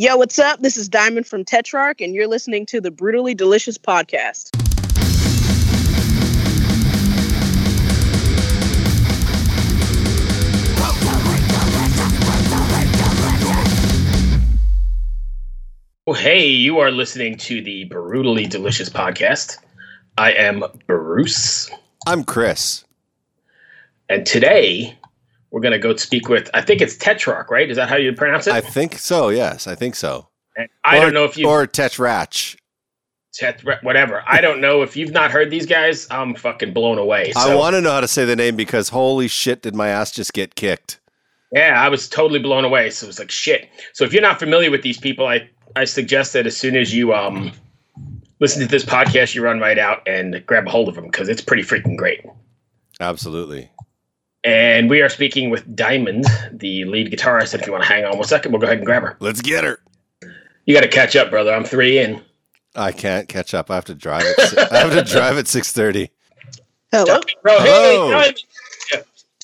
Yo, what's up? This is Diamond from Tetrarch, and you're listening to the Brutally Delicious podcast. Oh, hey, you are listening to the Brutally Delicious podcast. I am Bruce, I'm Chris. and today we're going to go speak with, I think it's Tetrarch, right? Is that how you pronounce it? I think so. Yes, I think so. And I Or- don't know if you or Tetrach. Tet- whatever. I don't know if you've not heard these guys. I'm fucking blown away. I want to know how to say the name because holy shit, did my ass just get kicked? yeah, I was totally blown away. So it was like shit. So if you're not familiar with these people, I I suggest that as soon as you um listen to this podcast, you run right out and grab a hold of them because it's pretty freaking great. Absolutely. And we are speaking with Diamond, the lead guitarist. If you want to hang on one second, we'll go ahead and grab her. Let's get her. You got to catch up, brother. I'm three in. I can't catch up. I have to drive. At, si- I have to drive at six thirty. Hello. Bro, hey, Hello. Diamond.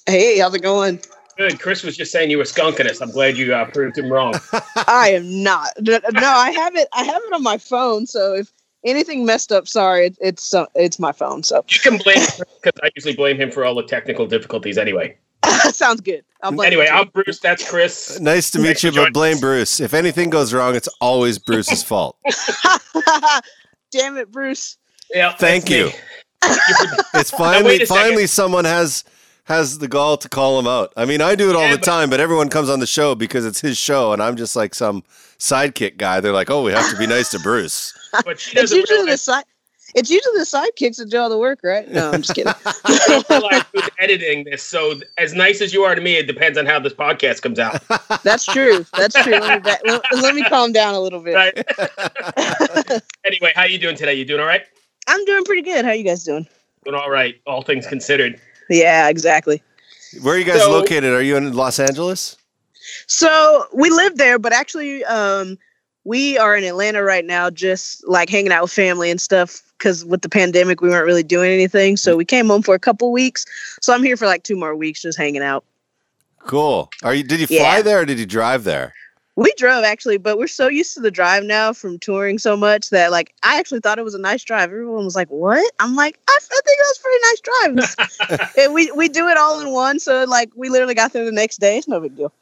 Hey, how's it going? Good. Chris was just saying you were skunking us. I'm glad you uh, proved him wrong. I am not. No, no, I have it. I have it on my phone. So if anything messed up, sorry, it, it's uh, it's my phone. So You can blame because I usually blame him for all the technical difficulties anyway. sounds good. I'll blame Anyway, you. I'm Bruce. That's Chris. Nice to meet you, but blame. Bruce. If anything goes wrong, it's always Bruce's fault. Damn it, Bruce. Yeah. Thank you. You- It's finally finally someone has has the gall to call him out. I mean, I do it all Yeah, the but- time, but everyone comes on the show because it's his show, and I'm just like some sidekick guy. They're like, "Oh, we have to be nice to Bruce." But she It's doesn't usually the side. It's usually the sidekicks that do all the work, right? No, I'm just kidding. she doesn't realize who's editing this. So as nice as you are to me, it depends on how this podcast comes out. That's true. That's true. Let me, back, let, let me calm down a little bit. Right. anyway, how you doing today? You doing all right? I'm doing pretty good. How are you guys doing? Doing all right, all things considered. Yeah, exactly. Where are you guys So- located? Are you in Los Angeles? So we live there, but actually, um, we are in Atlanta right now, just like hanging out with family and stuff. Because with the pandemic, we weren't really doing anything, so we came home for a couple weeks. So I'm here for like two more weeks, just hanging out. Cool. Are you? Did you fly Yeah. there or did you drive there? We drove actually, but we're so used to the drive now from touring so much that like I actually thought it was a nice drive. Everyone was like, "What?" I'm like, "I, I think that was a pretty nice drive." And we we do it all in one, so like we literally got there the next day. It's no big deal.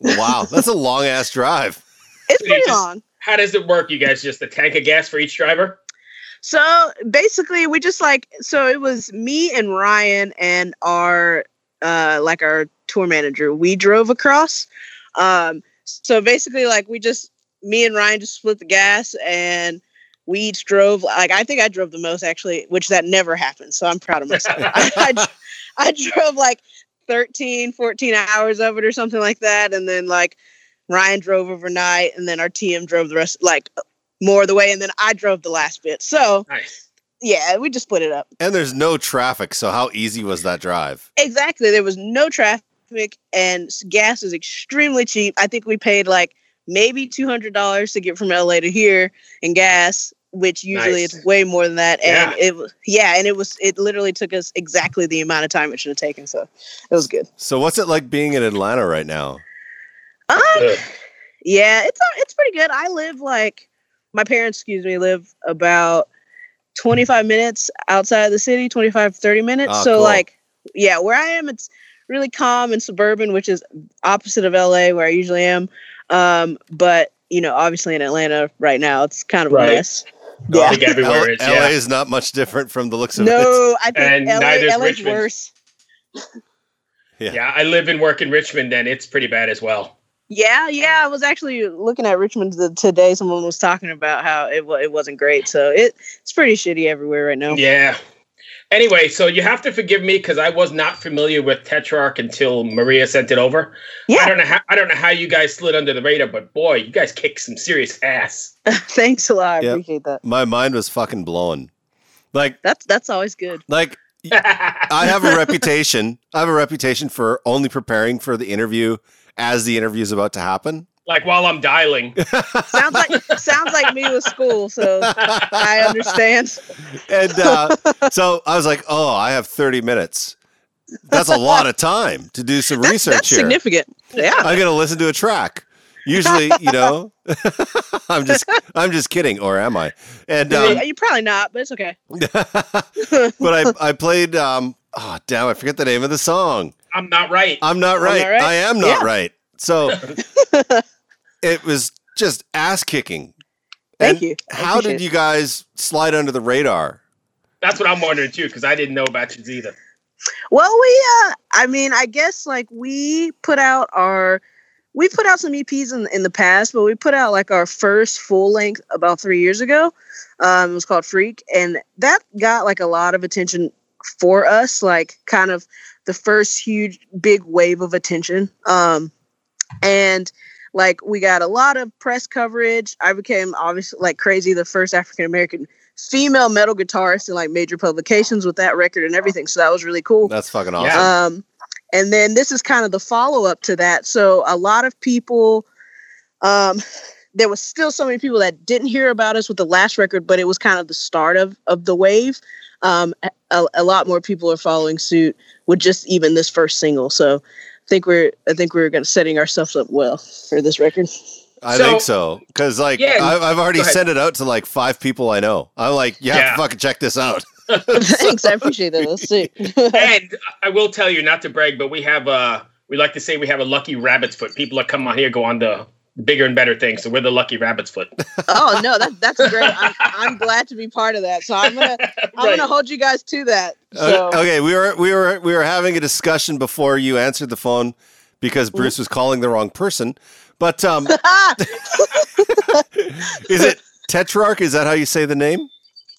Wow, that's a long ass drive. It's You pretty just- long. How does it work? You guys just a tank of gas for each driver? So basically, we just like so it was me and Ryan and our uh like our tour manager. We drove across. Um, so basically, like we just me and Ryan just split the gas and we each drove. Like I think I drove the most actually, which that never happened. So I'm proud of myself. I, I, I drove like 13, 14 hours of it or something like that, and then like Ryan drove overnight, and then our TM drove the rest like more of the way, and then I drove the last bit. So Nice. yeah, we just split it up. And there's no traffic, so how easy was that drive? Exactly. There was no traffic, and gas is extremely cheap. I think we paid like maybe two hundred dollars to get from LA to here in gas, which usually Nice. it's way more than that. And Yeah. it was yeah, and it was it literally took us exactly the amount of time it should have taken. So it was good. So what's it like being in Atlanta right now? Um, Good. yeah, it's uh, it's pretty good. I live like my parents, excuse me, live about 25 minutes outside of the city, 25 30 minutes. Ah, so cool. like yeah, where I am it's really calm and suburban, which is opposite of LA where I usually am. Um, but you know, obviously in Atlanta right now it's kind of Right. a mess. I Yeah. think everywhere is. Yeah. LA is not much different from the looks of it. No, I think And LA, neither is LA's Richmond. worse. yeah, I live and work in Richmond, and it's pretty bad as well. Yeah, yeah. I was actually looking at Richmond the, today. Someone was talking about how it it wasn't great. So it it's pretty shitty everywhere right now. Yeah. Anyway, so you have to forgive me because I was not familiar with Tetrarch until Maria sent it over. Yeah. I don't know how I don't know how you guys slid under the radar, but boy, you guys kicked some serious ass. Thanks a lot. I Yep. appreciate that. My mind was fucking blown. Like, That's that's always good. like I have a reputation. I have a reputation for only preparing for the interview as the interview is about to happen. Like while I'm dialing. Sounds like sounds like me with school. So I understand. And uh, so I was like, "Oh, I have 30 minutes. That's a lot of time to do some That's, research that's here. significant. Yeah. I'm gonna listen to a track." Usually, you know, I'm just I'm just kidding, or am I? And um, You're probably not, but it's okay. but I I played um oh damn I forget the name of the song. I'm not right. I'm not right. not right? I am not Yeah. right. So it was just ass kicking. Thank And you. I How did you guys slide under the radar? That's what I'm wondering too, because I didn't know about you either. Well, we uh I mean, I guess like we put out our we put out some EPs in in the past, but we put out like our first full length about 3 years ago. Um it was called Freak and that got like a lot of attention for us, like kind of the first huge big wave of attention. Um and like we got a lot of press coverage. I became obviously like crazy the first African American female metal guitarist in like major publications with that record and everything. So that was really cool. That's fucking awesome. Yeah. Um, and then this is kind of the follow up to that. So a lot of people, um, there was still so many people that didn't hear about us with the last record, but it was kind of the start of of the wave. Um, a, a lot more people are following suit with just even this first single. So I think we're I think we're going to setting ourselves up well for this record. I So- think so because like Yeah, I've, I've already sent it out to like five people I know. I'm like, you have Yeah. to fucking check this out. Thanks, I appreciate that. Let's see. and I will tell you, not to brag, but we have uh we like to say we have a lucky rabbit's foot. People that come on here go on the bigger and better things. So we're the lucky rabbit's foot. oh no, that that's great. I'm, I'm glad to be part of that. So I'm gonna I'm Right. gonna hold you guys to that. So okay, we were we were we were having a discussion before you answered the phone because Mm-hmm. Bruce was calling the wrong person. But um, is it Tetrarch? Is that how you say the name?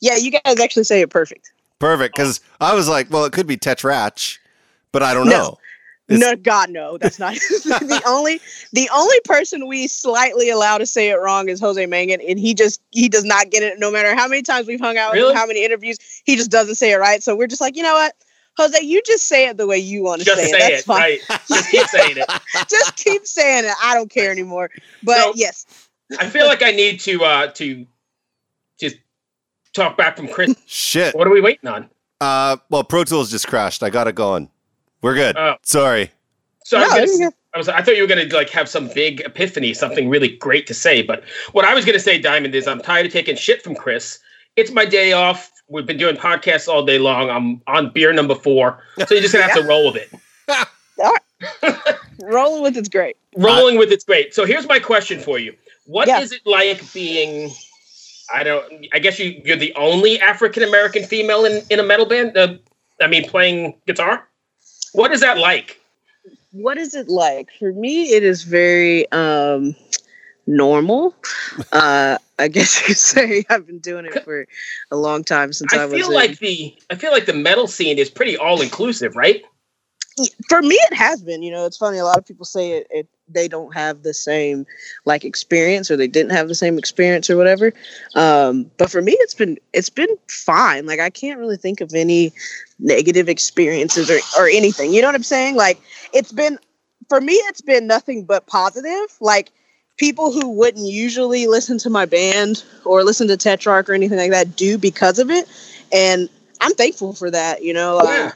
yeah, you guys actually say it perfect. Perfect. Because I was like, well, it could be Tetrach, but I don't No. know. It's- no, God, no, that's not the only the only person we slightly allow to say it wrong is Jose Mangin, and he just he does not get it. No matter how many times we've hung out, with Really? how many interviews, he just doesn't say it right. So we're just like, you know what, Jose, you just say it the way you want to Just say, say it. That's it, fine. right? Just keep saying it. just keep saying it. I don't care anymore. But So- yes, I feel like I need to uh to just talk back from Chris. Shit. What are we waiting on? Uh, well, Pro Tools just crashed. I got it going. We're good. Oh. Sorry. So I was No, gonna there you s- I was I thought you were gonna like have some big epiphany, something really great to say. But what I was gonna say, Diamond, is I'm tired of taking shit from Chris. It's my day off. We've been doing podcasts all day long. I'm on beer number four. So you're just gonna have to roll with it. rolling with it's great. Rolling with it's great. So here's my question for you. What is Yeah. it like being I don't I guess you you're the only African American female in, in a metal band? Uh, I mean playing guitar? What is that like? what is it like for me it is very um normal uh i guess you could say i've been doing it for a long time since i, I was feel in- like the I feel like the metal scene is pretty all inclusive, right? for me it has been you know it's funny a lot of people say it, it they don't have the same like experience or they didn't have the same experience or whatever. Um but for me it's been it's been fine. Like i can't really think of any negative experiences or or anything. You know what i'm saying? Like it's been for me it's been nothing but positive. Like people who wouldn't usually listen to my band or listen to tetrarch or anything like that do because of it. And i'm thankful for that you know Yeah.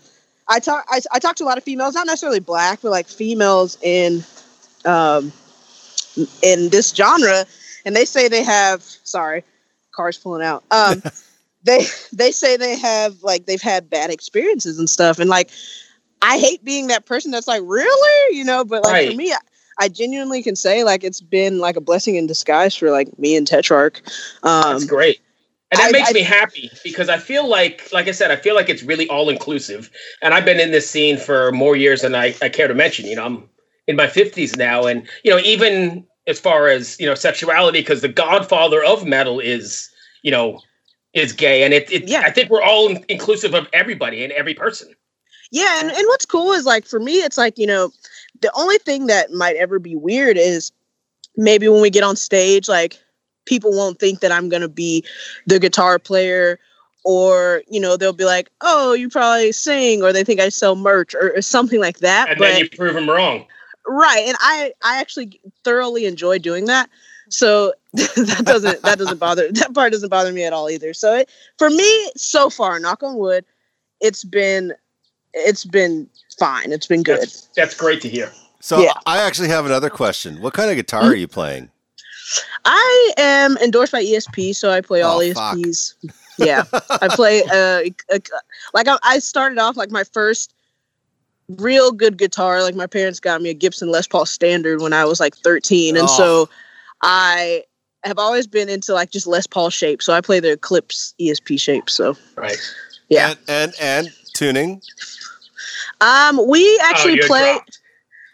I talk I, I talk to a lot of females, not necessarily black, but like females in um in this genre, and they say they have sorry, cars pulling out. Um they they say they have like they've had bad experiences and stuff. And like I hate being that person that's like, really? You know, but like Right. for me, I, I genuinely can say like it's been like a blessing in disguise for like me and Tetrarch. Um That's great. And that I- makes I- me happy because I feel like, like I said, I feel like it's really all inclusive. And I've been in this scene for more years than I, I care to mention. You know, I'm in my 50s now. And, you know, even as far as, you know, sexuality, because the godfather of metal is, you know, is gay. And it, it Yeah. I think we're all inclusive of everybody and every person. Yeah, and, and what's cool is like for me, it's like, you know, the only thing that might ever be weird is maybe when we get on stage, like people won't think that I'm gonna be the guitar player or you know, they'll be like, Oh, you probably sing or they think I sell merch or, or something like that. And but then you prove them wrong. Right. And I I actually thoroughly enjoy doing that. So that doesn't that doesn't bother that part doesn't bother me at all either. So it, for me, so far, knock on wood, it's been it's been fine. It's been good. That's, that's great to hear. So Yeah. I actually have another question. What kind of guitar are you playing? I am endorsed by ESP, so I play all Oh, fuck. ESPs. Yeah, I play uh, a- like I, I started off like my first real good guitar. Like my parents got me a Gibson Les Paul Standard when I was like 13, and Oh. so I have always been into like just Les Paul shape. So I play the Eclipse ESP shape. So Right. yeah, And and, and tuning. um, we actually you're play. dropped.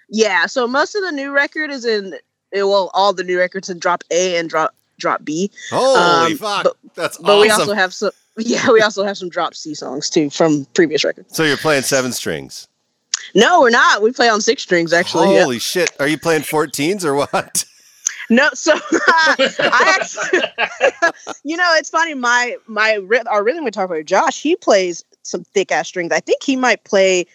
Yeah, so most of the new record is in eh, well, all the new records in drop A and drop drop B. Holy Um, fuck. but- That's But we also have some yeah, we also have some drop C songs too from previous records. so you're playing seven strings. No, we're not. We play on six strings actually. yeah. Holy shit. Are you playing 14s or what? No, so I actually you know, it's funny my my our rhythm guitar player Josh, he plays some thick ass strings. I think he might play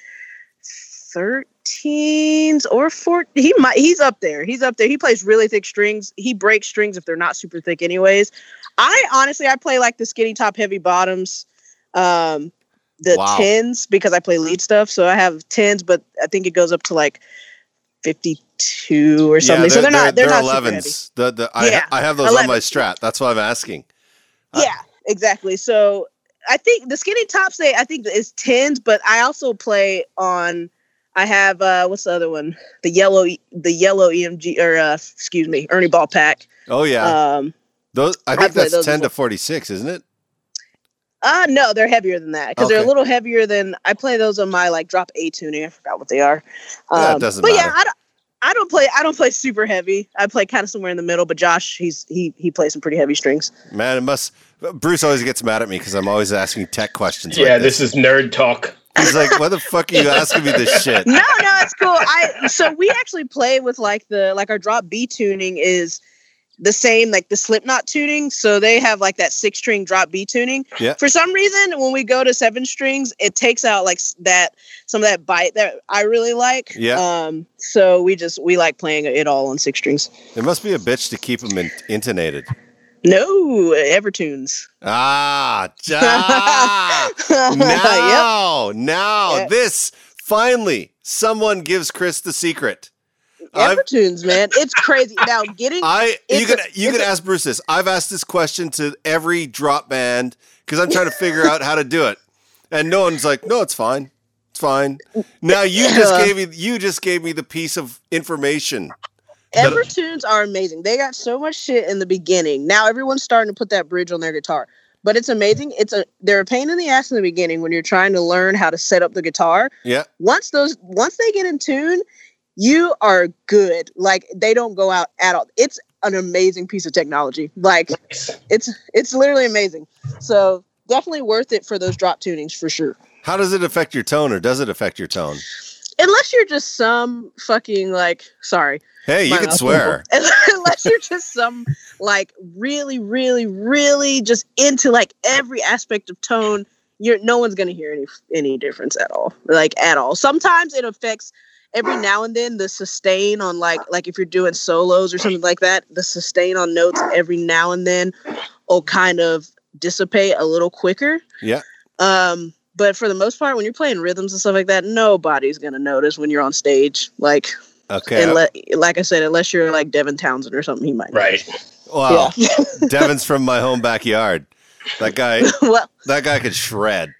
13s or 4 he might he's up there. He's up there. He plays really thick strings. He breaks strings if they're not super thick anyways. I honestly I play like the skinny top heavy bottoms um the Wow. 10s because I play lead stuff. So I have 10s but I think it goes up to like 52 or something. so they're, not they're, not super heavy. 11s. The, the, I, Yeah, I have those on my strat. That's why I'm asking. Yeah, exactly. So I think the skinny tops they I think is tens, but I also play on. I have uh what's the other one? The yellow the yellow EMG or uh excuse me Ernie Ball pack. Oh, yeah. Um, those I I think play that's those 10 to 46, isn't it? Uh no, they're heavier than that because they're a little heavier than I play those on my like drop A tuning. I forgot what they are. Yeah, it Um, doesn't but yeah. I don't. I don't play. I don't play super heavy. I play kind of somewhere in the middle. But Josh, he's he he plays some pretty heavy strings. Man, it must. Bruce always gets mad at me because I'm always asking tech questions. Yeah, like this is nerd talk. He's like, "What the fuck are you asking me this shit?" no, no, it's cool. I so we actually play with like the like our drop B tuning is the same like the Slipknot tuning. So they have like that six string drop B tuning. Yeah. For some reason, when we go to seven strings, it takes out like that some of that bite that I really like. Yeah. Um. So we just we like playing it all on six strings. It must be a bitch to keep them in, intonated. No, Evertunes. Ah, ah yep. now, now, Yeah. this finally, someone gives Chris the secret. Evertunes, man, it's crazy. Now getting I you a- you a- ask Bruce this. I've asked this question to every drop band because I'm trying to figure out how to do it, and no one's like, "No, it's fine, it's fine." Now you just uh-huh. gave me you just gave me the piece of information. Evertunes are amazing. They got so much shit in the beginning. Now everyone's starting to put that bridge on their guitar. But it's amazing. It's a they're a pain in the ass in the beginning when you're trying to learn how to set up the guitar. Yeah, Once those once they get in tune, you are good. Like they don't go out at all. It's an amazing piece of technology. Like Nice. it's it's literally amazing. So definitely worth it for those drop tunings for sure. how does it affect your tone, or does it affect your tone? Unless you're just some fucking like sorry. Hey, you can swear. unless you're just some like really really really just into like every aspect of tone you're no one's gonna hear any any difference at all like at all sometimes it affects every now and then the sustain on like like if you're doing solos or something like that the sustain on notes every now and then will kind of dissipate a little quicker Yeah. um but for the most part when you're playing rhythms and stuff like that nobody's gonna notice when you're on stage like Okay. and like I said, unless you're like Devin Townsend or something, he might. Right. wow. Yeah. Devin's from my home backyard. That guy. well, That guy could shred.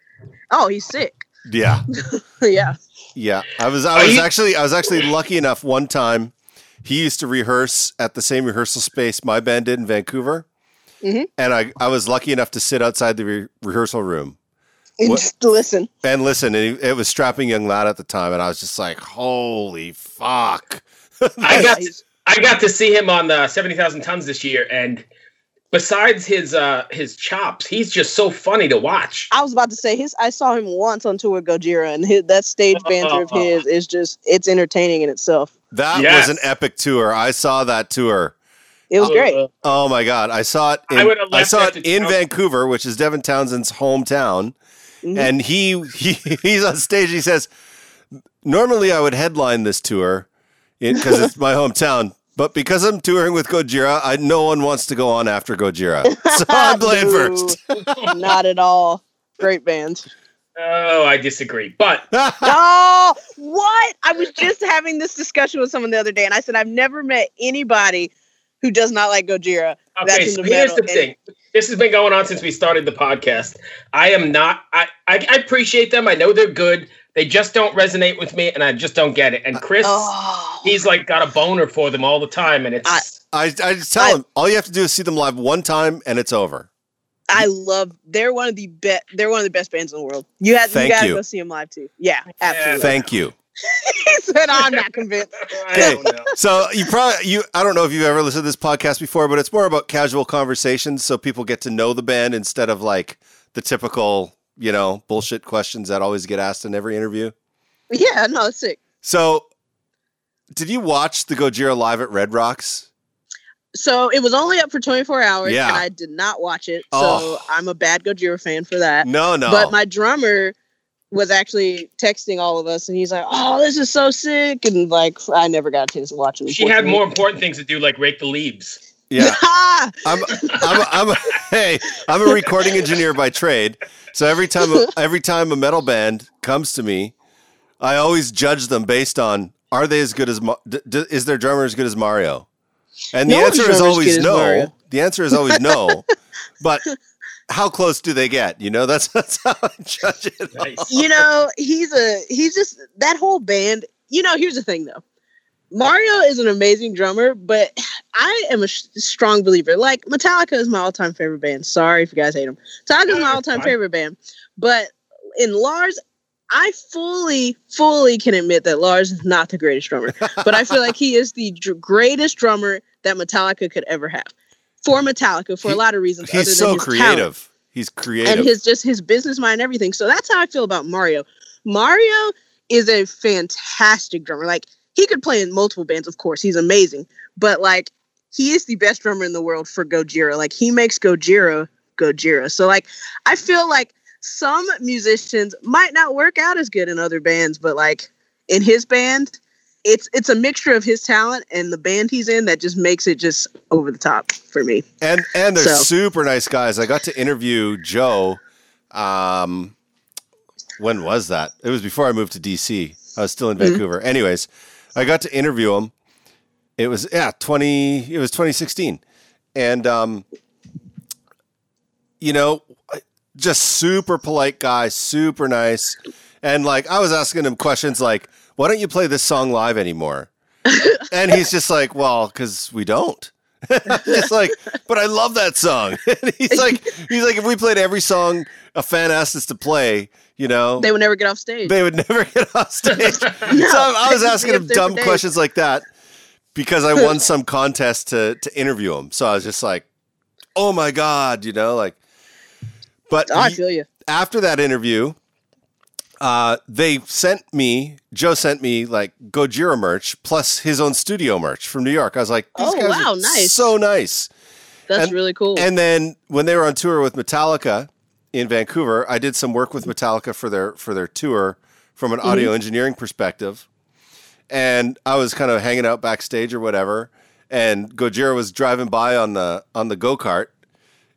oh, he's sick. Yeah. yeah. Yeah, I was I Are was you- actually I was actually lucky enough one time he used to rehearse at the same rehearsal space my band did in Vancouver. Mhm. And I, I was lucky enough to sit outside the re- rehearsal room And What- just listen. and listen. And it was strapping young lad at the time, and I was just like, "Holy fuck!" I got to, I got to see him on the seventy thousand tons this year, and besides his uh his chops, he's just so funny to watch. I was about to say his. I saw him once on tour with Gojira, and his, that stage banter of his is just it's entertaining in itself. That Yes. was an epic tour. I saw that tour. It was great. Uh, Oh my god! I saw it. In, I I, saw it in Town- Vancouver, which is Devin Townsend's hometown. Mhm. And he, he he's on stage. He says, "Normally, I would headline this tour because it's my hometown, but because I'm touring with Gojira, I no one wants to go on after Gojira, so I'm playing Boo. first. Not at all. Great band. Oh, I disagree. But oh, what? I was just having this discussion with someone the other day, and I said I've never met anybody who does not like Gojira. Okay, so here's the thing. This has been going on since we started the podcast. I am not. I, I, I appreciate them. I know they're good. They just don't resonate with me, and I just don't get it. And Chris, oh. he's like got a boner for them all the time, and it's. I, I, I just tell I, him all you have to do is see them live one time, and it's over. I love. They're one of the best. They're one of the best bands in the world. You have. Thank you gotta you. go see them live too. Yeah, absolutely. Thank you. he said, oh, "I'm not convinced." Okay, so you probably you. I don't know if you've ever listened to this podcast before, but it's more about casual conversations, so people get to know the band instead of like the typical, you know, bullshit questions that always get asked in every interview. Yeah, no, it's sick. So, did you watch the Gojira live at Red Rocks? so it was only up for 24 hours yeah. and I did not watch it. Oh. So I'm a bad Gojira fan for that. No, no. But my drummer was actually texting all of us and he's like, Oh, this is so sick. And like, I never got a chance to watch it. She had more important things to do, like rake the leaves. Yeah. Ah! I'm, I'm, I'm, hey, I'm a recording engineer by trade. So every time, every time a metal band comes to me, I always judge them based on are they as good as, is their drummer as good as Mario? And the no answer is always no. The answer is always no. but how close do they get? You know, that's that's how I judge it. Nice. You know, he's a he's just that whole band. You know, here's the thing though. Mario is an amazing drummer, but I am a sh- strong believer. Like Metallica is my all-time favorite band. Sorry if you guys hate them. Metallica is my all-time favorite band, but in Lars, I fully, fully can admit that Lars is not the greatest drummer, but I feel like he is the dr- greatest drummer that Metallica could ever have. For Metallica, for he, a lot of reasons. He's so creative. Talent. He's creative, and his just his business mind and everything. So that's how I feel about Mario. Mario is a fantastic drummer. Like he could play in multiple bands, of course. He's amazing, but like he is the best drummer in the world for Gojira. Like he makes Gojira Gojira. So like I feel like some musicians might not work out as good in other bands, but like in his band, it's it's a mixture of his talent and the band he's in that just makes it just over the top for me. And and they're so. super nice guys. I got to interview Joe. Um, when was that? It was before I moved to DC. I was still in mm-hmm. Vancouver. Anyways, I got to interview him. It was yeah, twenty. It was twenty sixteen, and um, you know, just super polite guy, super nice. And like I was asking him questions like, "Why don't you play this song live anymore?" and he's just like, "Well, because we don't." just like, but I love that song. and he's like, he's like, if we played every song a fan asked us to play, you know, they would never get off stage. They would never get off stage. no, so I was asking him dumb questions like that because I won some contest to to interview him. So I was just like, oh my god, you know, like but oh, I feel you. After that interview, uh, they sent me, Joe sent me like Gojira merch plus his own studio merch from New York. I was like, these oh, guys wow, are nice. so nice. That's and, really cool. And then when they were on tour with Metallica in Vancouver, I did some work with Metallica for their for their tour from an mm-hmm. audio engineering perspective. And I was kind of hanging out backstage or whatever, and Gojira was driving by on the on the go kart,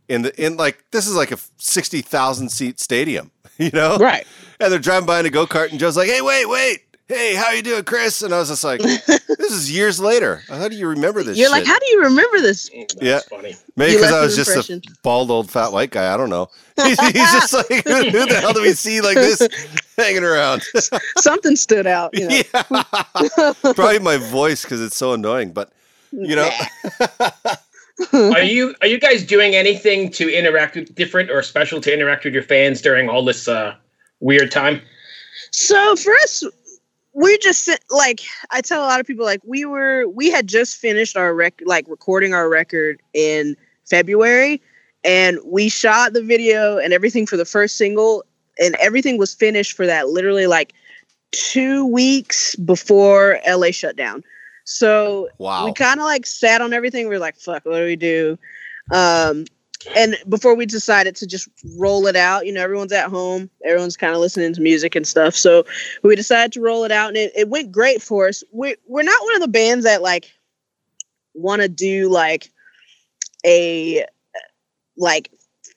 in the in like this is like a sixty thousand seat stadium, you know? Right. And they're driving by in a go kart, and Joe's like, "Hey, wait, wait." Hey, how you doing, Chris? And I was just like, "This is years later. How do you remember this?" You're shit? like, "How do you remember this?" Mm, that's yeah, funny. Maybe because I was just a bald old fat white guy. I don't know. He's, he's just like, who, who, the hell do we see like this hanging around? Something stood out. You know? Yeah, probably my voice because it's so annoying. But you know, are you are you guys doing anything to interact with different or special to interact with your fans during all this uh, weird time? So for us, we just like I tell a lot of people like we were we had just finished our rec like recording our record in February and we shot the video and everything for the first single and everything was finished for that literally like two weeks before LA shut down. So wow. we kind of like sat on everything. We are like, fuck, what do we do? Um, and before we decided to just roll it out, you know, everyone's at home, everyone's kind of listening to music and stuff. So we decided to roll it out, and it, it went great for us. We we're not one of the bands that like want to do like a like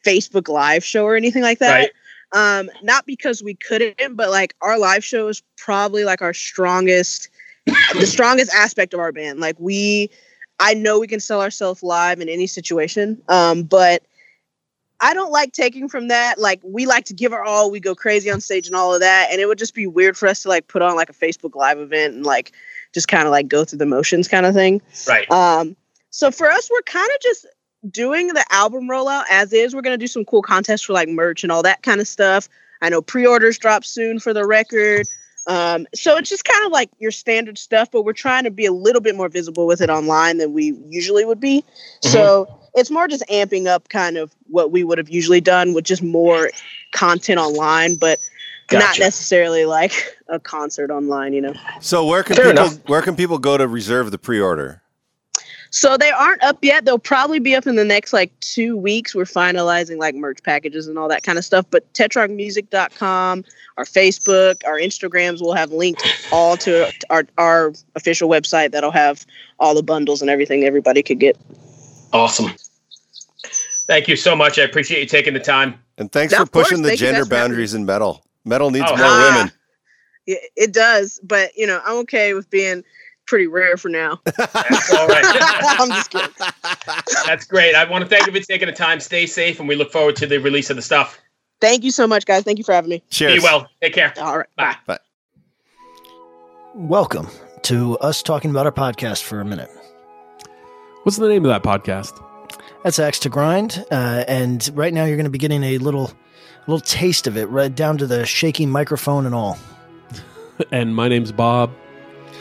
Facebook live show or anything like that. Right. Um, not because we couldn't, but like our live show is probably like our strongest, the strongest aspect of our band. Like we, I know we can sell ourselves live in any situation, um, but I don't like taking from that. Like we like to give our all, we go crazy on stage and all of that, and it would just be weird for us to like put on like a Facebook live event and like just kind of like go through the motions kind of thing. Right. Um, so for us, we're kind of just doing the album rollout as is. We're gonna do some cool contests for like merch and all that kind of stuff. I know pre-orders drop soon for the record. Um, so it's just kind of like your standard stuff, but we're trying to be a little bit more visible with it online than we usually would be. Mm-hmm. So it's more just amping up kind of what we would have usually done with just more content online, but not necessarily like a concert online, you know. So where can Fair people enough. where can people go to reserve the pre-order? So they aren't up yet. They'll probably be up in the next like two weeks. We're finalizing like merch packages and all that kind of stuff. But tetrarchmusic.com, our Facebook, our Instagrams will have linked all to our, our official website that'll have all the bundles and everything everybody could get. Awesome. Thank you so much. I appreciate you taking the time. And thanks Yeah, for of course. pushing the Thank gender guys for having boundaries in metal. Metal needs Oh, more Ah, women. It, it does, but you know, I'm okay with being pretty rare for now. That's all right. I'm just kidding. That's great. I want to thank you for taking the time. Stay safe, and we look forward to the release of the stuff. Thank you so much, guys. Thank you for having me. Cheers. Be well. Take care. All right. Bye. Bye. Welcome to us talking about our podcast for a minute. What's the name of that podcast? That's Axe to Grind, uh, and right now you're going to be getting a little, little taste of it, right down to the shaky microphone and all. And my name's Bob.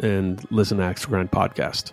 and listen to Axe Grind podcast.